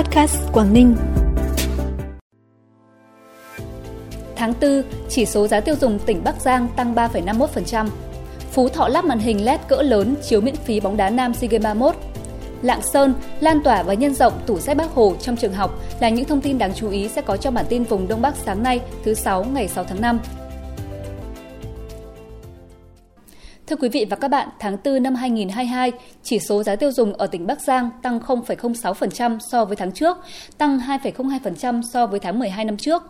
Podcast Quảng Ninh. Tháng 4, chỉ số giá tiêu dùng tỉnh Bắc Giang tăng 3,51%. Phú Thọ lắp màn hình LED cỡ lớn chiếu miễn phí bóng đá nam SEA Games 31. Lạng Sơn lan tỏa và nhân rộng tủ sách Bác Hồ trong trường học là những thông tin đáng chú ý sẽ có trong bản tin vùng Đông Bắc sáng nay, thứ 6 ngày 6 tháng 5. Thưa quý vị và các bạn, tháng 4 năm 2022, chỉ số giá tiêu dùng ở tỉnh Bắc Giang tăng 0,06% so với tháng trước, tăng 2,02% so với tháng 12 năm trước.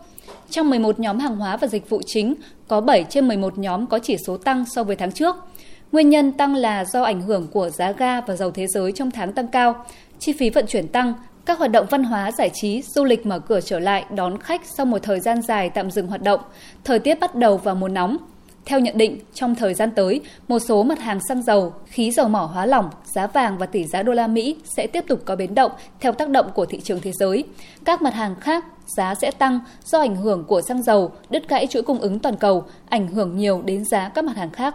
Trong 11 nhóm hàng hóa và dịch vụ chính, có 7 trên 11 nhóm có chỉ số tăng so với tháng trước. Nguyên nhân tăng là do ảnh hưởng của giá ga và dầu thế giới trong tháng tăng cao, chi phí vận chuyển tăng, các hoạt động văn hóa, giải trí, du lịch mở cửa trở lại đón khách sau một thời gian dài tạm dừng hoạt động, thời tiết bắt đầu vào mùa nóng, theo nhận định, trong thời gian tới, một số mặt hàng xăng dầu, khí dầu mỏ hóa lỏng, giá vàng và tỷ giá đô la Mỹ sẽ tiếp tục có biến động theo tác động của thị trường thế giới. Các mặt hàng khác giá sẽ tăng do ảnh hưởng của xăng dầu, đứt gãy chuỗi cung ứng toàn cầu, ảnh hưởng nhiều đến giá các mặt hàng khác.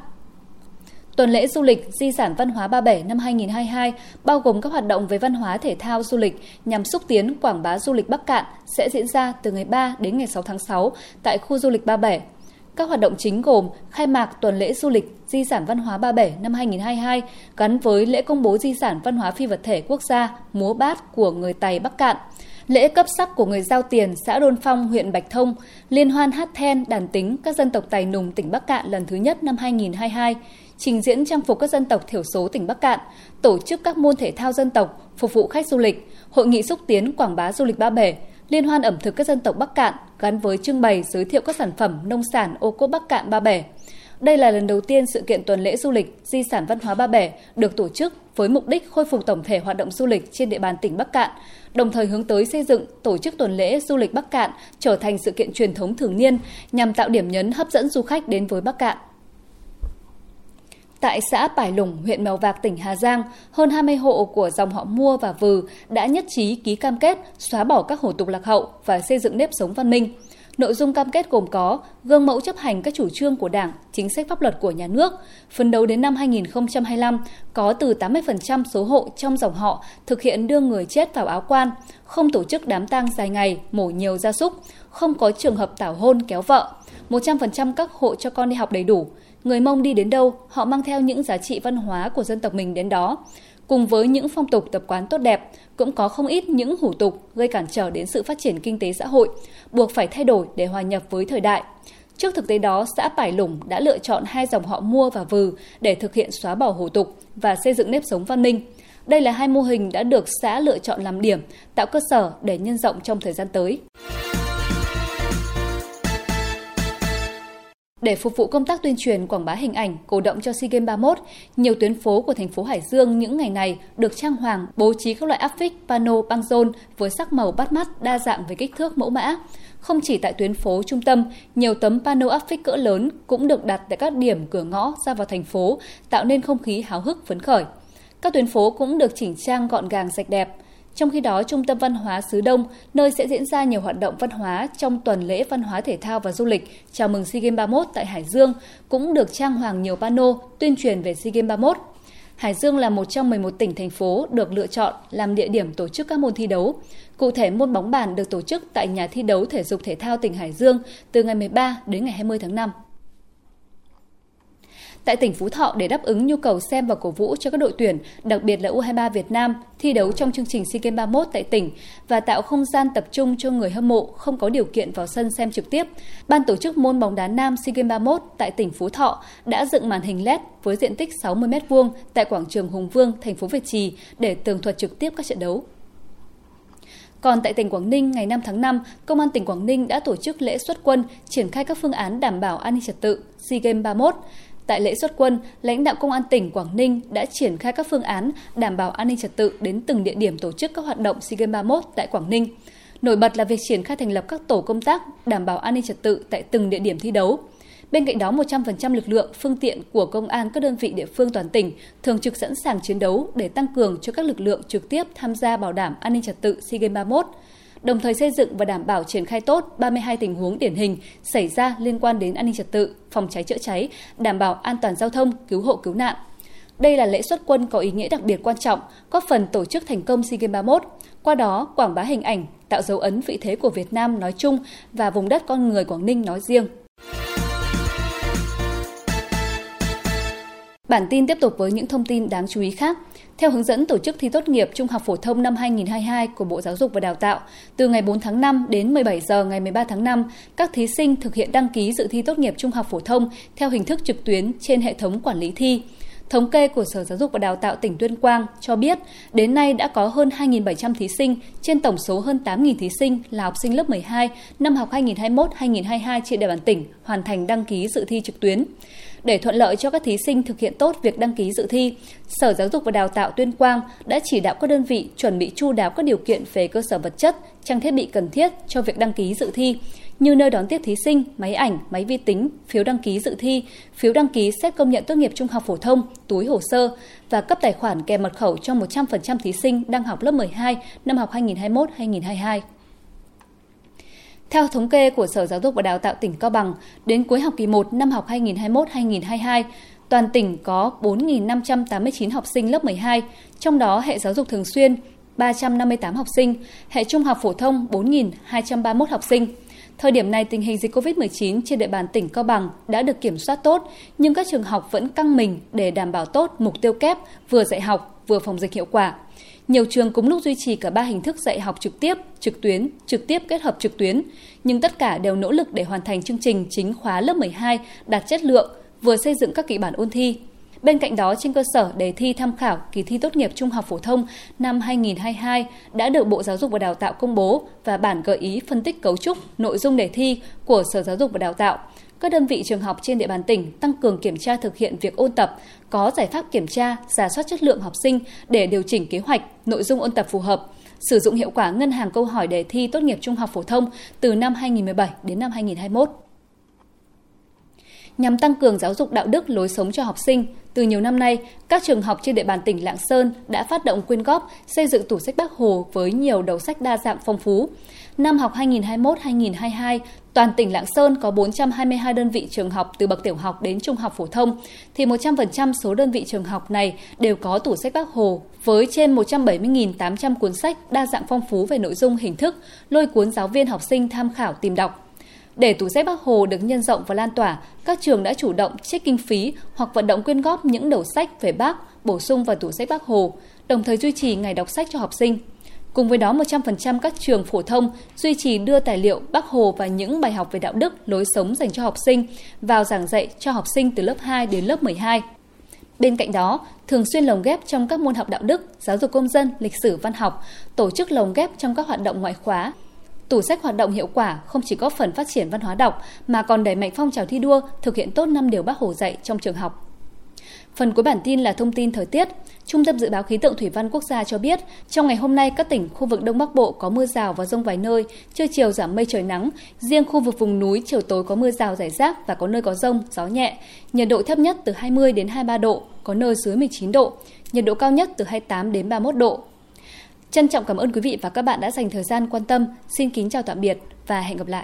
Tuần lễ du lịch Di sản văn hóa Ba Bể năm 2022 bao gồm các hoạt động về văn hóa thể thao du lịch nhằm xúc tiến quảng bá du lịch Bắc Cạn sẽ diễn ra từ ngày 3 đến ngày 6 tháng 6 tại khu du lịch Ba Bể, các hoạt động chính gồm khai mạc tuần lễ du lịch Di sản văn hóa Ba Bể năm 2022 gắn với lễ công bố di sản văn hóa phi vật thể quốc gia múa bát của người Tày Bắc Cạn, lễ cấp sắc của người giao tiền xã Đôn Phong, huyện Bạch Thông, liên hoan hát then đàn tính các dân tộc Tài Nùng tỉnh Bắc Cạn lần thứ nhất năm 2022, trình diễn trang phục các dân tộc thiểu số tỉnh Bắc Cạn, tổ chức các môn thể thao dân tộc phục vụ khách du lịch, hội nghị xúc tiến quảng bá du lịch Ba Bể, Liên hoan ẩm thực các dân tộc Bắc Cạn gắn với trưng bày giới thiệu các sản phẩm nông sản ô cốp Bắc Cạn Ba Bể. Đây là lần đầu tiên sự kiện tuần lễ du lịch di sản văn hóa Ba Bể được tổ chức với mục đích khôi phục tổng thể hoạt động du lịch trên địa bàn tỉnh Bắc Cạn, đồng thời hướng tới xây dựng tổ chức tuần lễ du lịch Bắc Cạn trở thành sự kiện truyền thống thường niên nhằm tạo điểm nhấn hấp dẫn du khách đến với Bắc Cạn. Tại xã Pải Lủng, huyện Mèo Vạc, tỉnh Hà Giang, hơn 20 hộ của dòng họ Mua và Vừ đã nhất trí ký cam kết xóa bỏ các hủ tục lạc hậu và xây dựng nếp sống văn minh. Nội dung cam kết gồm có gương mẫu chấp hành các chủ trương của Đảng, chính sách pháp luật của nhà nước, phấn đấu đến năm 2025 có từ 80% số hộ trong dòng họ thực hiện đưa người chết vào áo quan, không tổ chức đám tang dài ngày, mổ nhiều gia súc, không có trường hợp tảo hôn kéo vợ, 100% các hộ cho con đi học đầy đủ, người Mông đi đến đâu, họ mang theo những giá trị văn hóa của dân tộc mình đến đó. Cùng với những phong tục tập quán tốt đẹp, cũng có không ít những hủ tục gây cản trở đến sự phát triển kinh tế xã hội, buộc phải thay đổi để hòa nhập với thời đại. Trước thực tế đó, xã Pải Lủng đã lựa chọn hai dòng họ mua và vừ để thực hiện xóa bỏ hủ tục và xây dựng nếp sống văn minh. Đây là hai mô hình đã được xã lựa chọn làm điểm, tạo cơ sở để nhân rộng trong thời gian tới. Để phục vụ công tác tuyên truyền quảng bá hình ảnh, cổ động cho SEA Games 31, nhiều tuyến phố của thành phố Hải Dương những ngày này được trang hoàng, bố trí các loại áp phích, pano, băng rôn với sắc màu bắt mắt, đa dạng về kích thước mẫu mã. Không chỉ tại tuyến phố trung tâm, nhiều tấm pano áp phích cỡ lớn cũng được đặt tại các điểm cửa ngõ ra vào thành phố, tạo nên không khí háo hức phấn khởi. Các tuyến phố cũng được chỉnh trang gọn gàng sạch đẹp, trong khi đó, Trung tâm Văn hóa xứ Đông, nơi sẽ diễn ra nhiều hoạt động văn hóa trong tuần lễ văn hóa thể thao và du lịch chào mừng SEA Games 31 tại Hải Dương, cũng được trang hoàng nhiều pano tuyên truyền về SEA Games 31. Hải Dương là một trong 11 tỉnh thành phố được lựa chọn làm địa điểm tổ chức các môn thi đấu. Cụ thể, môn bóng bàn được tổ chức tại nhà thi đấu thể dục thể thao tỉnh Hải Dương từ ngày 13 đến ngày 20 tháng 5 tại tỉnh Phú Thọ để đáp ứng nhu cầu xem và cổ vũ cho các đội tuyển, đặc biệt là U23 Việt Nam thi đấu trong chương trình SEA Games 31 tại tỉnh và tạo không gian tập trung cho người hâm mộ không có điều kiện vào sân xem trực tiếp. Ban tổ chức môn bóng đá nam SEA Games 31 tại tỉnh Phú Thọ đã dựng màn hình LED với diện tích 60 m2 tại quảng trường Hùng Vương, thành phố Việt Trì để tường thuật trực tiếp các trận đấu. Còn tại tỉnh Quảng Ninh, ngày 5 tháng 5, Công an tỉnh Quảng Ninh đã tổ chức lễ xuất quân triển khai các phương án đảm bảo an ninh trật tự SEA Games 31. Tại lễ xuất quân, lãnh đạo Công an tỉnh Quảng Ninh đã triển khai các phương án đảm bảo an ninh trật tự đến từng địa điểm tổ chức các hoạt động SEA Games 31 tại Quảng Ninh. Nổi bật là việc triển khai thành lập các tổ công tác đảm bảo an ninh trật tự tại từng địa điểm thi đấu. Bên cạnh đó, 100% lực lượng, phương tiện của công an các đơn vị địa phương toàn tỉnh thường trực sẵn sàng chiến đấu để tăng cường cho các lực lượng trực tiếp tham gia bảo đảm an ninh trật tự SEA Games 31 đồng thời xây dựng và đảm bảo triển khai tốt 32 tình huống điển hình xảy ra liên quan đến an ninh trật tự, phòng cháy chữa cháy, đảm bảo an toàn giao thông, cứu hộ cứu nạn. Đây là lễ xuất quân có ý nghĩa đặc biệt quan trọng, góp phần tổ chức thành công SEA Games 31, qua đó quảng bá hình ảnh, tạo dấu ấn vị thế của Việt Nam nói chung và vùng đất con người Quảng Ninh nói riêng. Bản tin tiếp tục với những thông tin đáng chú ý khác. Theo hướng dẫn tổ chức thi tốt nghiệp trung học phổ thông năm 2022 của Bộ Giáo dục và Đào tạo, từ ngày 4 tháng 5 đến 17 giờ ngày 13 tháng 5, các thí sinh thực hiện đăng ký dự thi tốt nghiệp trung học phổ thông theo hình thức trực tuyến trên hệ thống quản lý thi. Thống kê của Sở Giáo dục và Đào tạo tỉnh Tuyên Quang cho biết, đến nay đã có hơn 2.700 thí sinh trên tổng số hơn 8.000 thí sinh là học sinh lớp 12 năm học 2021-2022 trên địa bàn tỉnh hoàn thành đăng ký dự thi trực tuyến. Để thuận lợi cho các thí sinh thực hiện tốt việc đăng ký dự thi, Sở Giáo dục và Đào tạo Tuyên Quang đã chỉ đạo các đơn vị chuẩn bị chu đáo các điều kiện về cơ sở vật chất, trang thiết bị cần thiết cho việc đăng ký dự thi, như nơi đón tiếp thí sinh, máy ảnh, máy vi tính, phiếu đăng ký dự thi, phiếu đăng ký xét công nhận tốt nghiệp trung học phổ thông, túi hồ sơ và cấp tài khoản kèm mật khẩu cho 100% thí sinh đang học lớp 12 năm học 2021-2022. Theo thống kê của Sở Giáo dục và Đào tạo tỉnh Cao Bằng, đến cuối học kỳ 1 năm học 2021-2022, toàn tỉnh có 4.589 học sinh lớp 12, trong đó hệ giáo dục thường xuyên 358 học sinh, hệ trung học phổ thông 4.231 học sinh. Thời điểm này, tình hình dịch COVID-19 trên địa bàn tỉnh Cao Bằng đã được kiểm soát tốt, nhưng các trường học vẫn căng mình để đảm bảo tốt mục tiêu kép vừa dạy học vừa phòng dịch hiệu quả. Nhiều trường cùng lúc duy trì cả ba hình thức dạy học trực tiếp, trực tuyến, trực tiếp kết hợp trực tuyến, nhưng tất cả đều nỗ lực để hoàn thành chương trình chính khóa lớp 12 đạt chất lượng, vừa xây dựng các kịch bản ôn thi. Bên cạnh đó, trên cơ sở đề thi tham khảo kỳ thi tốt nghiệp trung học phổ thông năm 2022 đã được Bộ Giáo dục và Đào tạo công bố và bản gợi ý phân tích cấu trúc, nội dung đề thi của Sở Giáo dục và Đào tạo – các đơn vị trường học trên địa bàn tỉnh tăng cường kiểm tra thực hiện việc ôn tập, có giải pháp kiểm tra, giả soát chất lượng học sinh để điều chỉnh kế hoạch, nội dung ôn tập phù hợp, sử dụng hiệu quả ngân hàng câu hỏi đề thi tốt nghiệp trung học phổ thông từ năm 2017 đến năm 2021 nhằm tăng cường giáo dục đạo đức lối sống cho học sinh. Từ nhiều năm nay, các trường học trên địa bàn tỉnh Lạng Sơn đã phát động quyên góp xây dựng tủ sách Bác Hồ với nhiều đầu sách đa dạng phong phú. Năm học 2021-2022, toàn tỉnh Lạng Sơn có 422 đơn vị trường học từ bậc tiểu học đến trung học phổ thông, thì 100% số đơn vị trường học này đều có tủ sách Bác Hồ với trên 170.800 cuốn sách đa dạng phong phú về nội dung hình thức, lôi cuốn giáo viên học sinh tham khảo tìm đọc. Để tủ sách Bác Hồ được nhân rộng và lan tỏa, các trường đã chủ động trích kinh phí hoặc vận động quyên góp những đầu sách về Bác bổ sung vào tủ sách Bác Hồ, đồng thời duy trì ngày đọc sách cho học sinh. Cùng với đó, 100% các trường phổ thông duy trì đưa tài liệu Bác Hồ và những bài học về đạo đức, lối sống dành cho học sinh vào giảng dạy cho học sinh từ lớp 2 đến lớp 12. Bên cạnh đó, thường xuyên lồng ghép trong các môn học đạo đức, giáo dục công dân, lịch sử văn học, tổ chức lồng ghép trong các hoạt động ngoại khóa, Tủ sách hoạt động hiệu quả không chỉ góp phần phát triển văn hóa đọc mà còn đẩy mạnh phong trào thi đua thực hiện tốt năm điều Bác Hồ dạy trong trường học. Phần cuối bản tin là thông tin thời tiết. Trung tâm Dự báo Khí tượng Thủy văn Quốc gia cho biết, trong ngày hôm nay các tỉnh khu vực Đông Bắc Bộ có mưa rào và rông vài nơi, trưa chiều giảm mây trời nắng. Riêng khu vực vùng núi chiều tối có mưa rào rải rác và có nơi có rông, gió nhẹ. Nhiệt độ thấp nhất từ 20 đến 23 độ, có nơi dưới 19 độ. Nhiệt độ cao nhất từ 28 đến 31 độ. Trân trọng cảm ơn quý vị và các bạn đã dành thời gian quan tâm. Xin kính chào tạm biệt và hẹn gặp lại.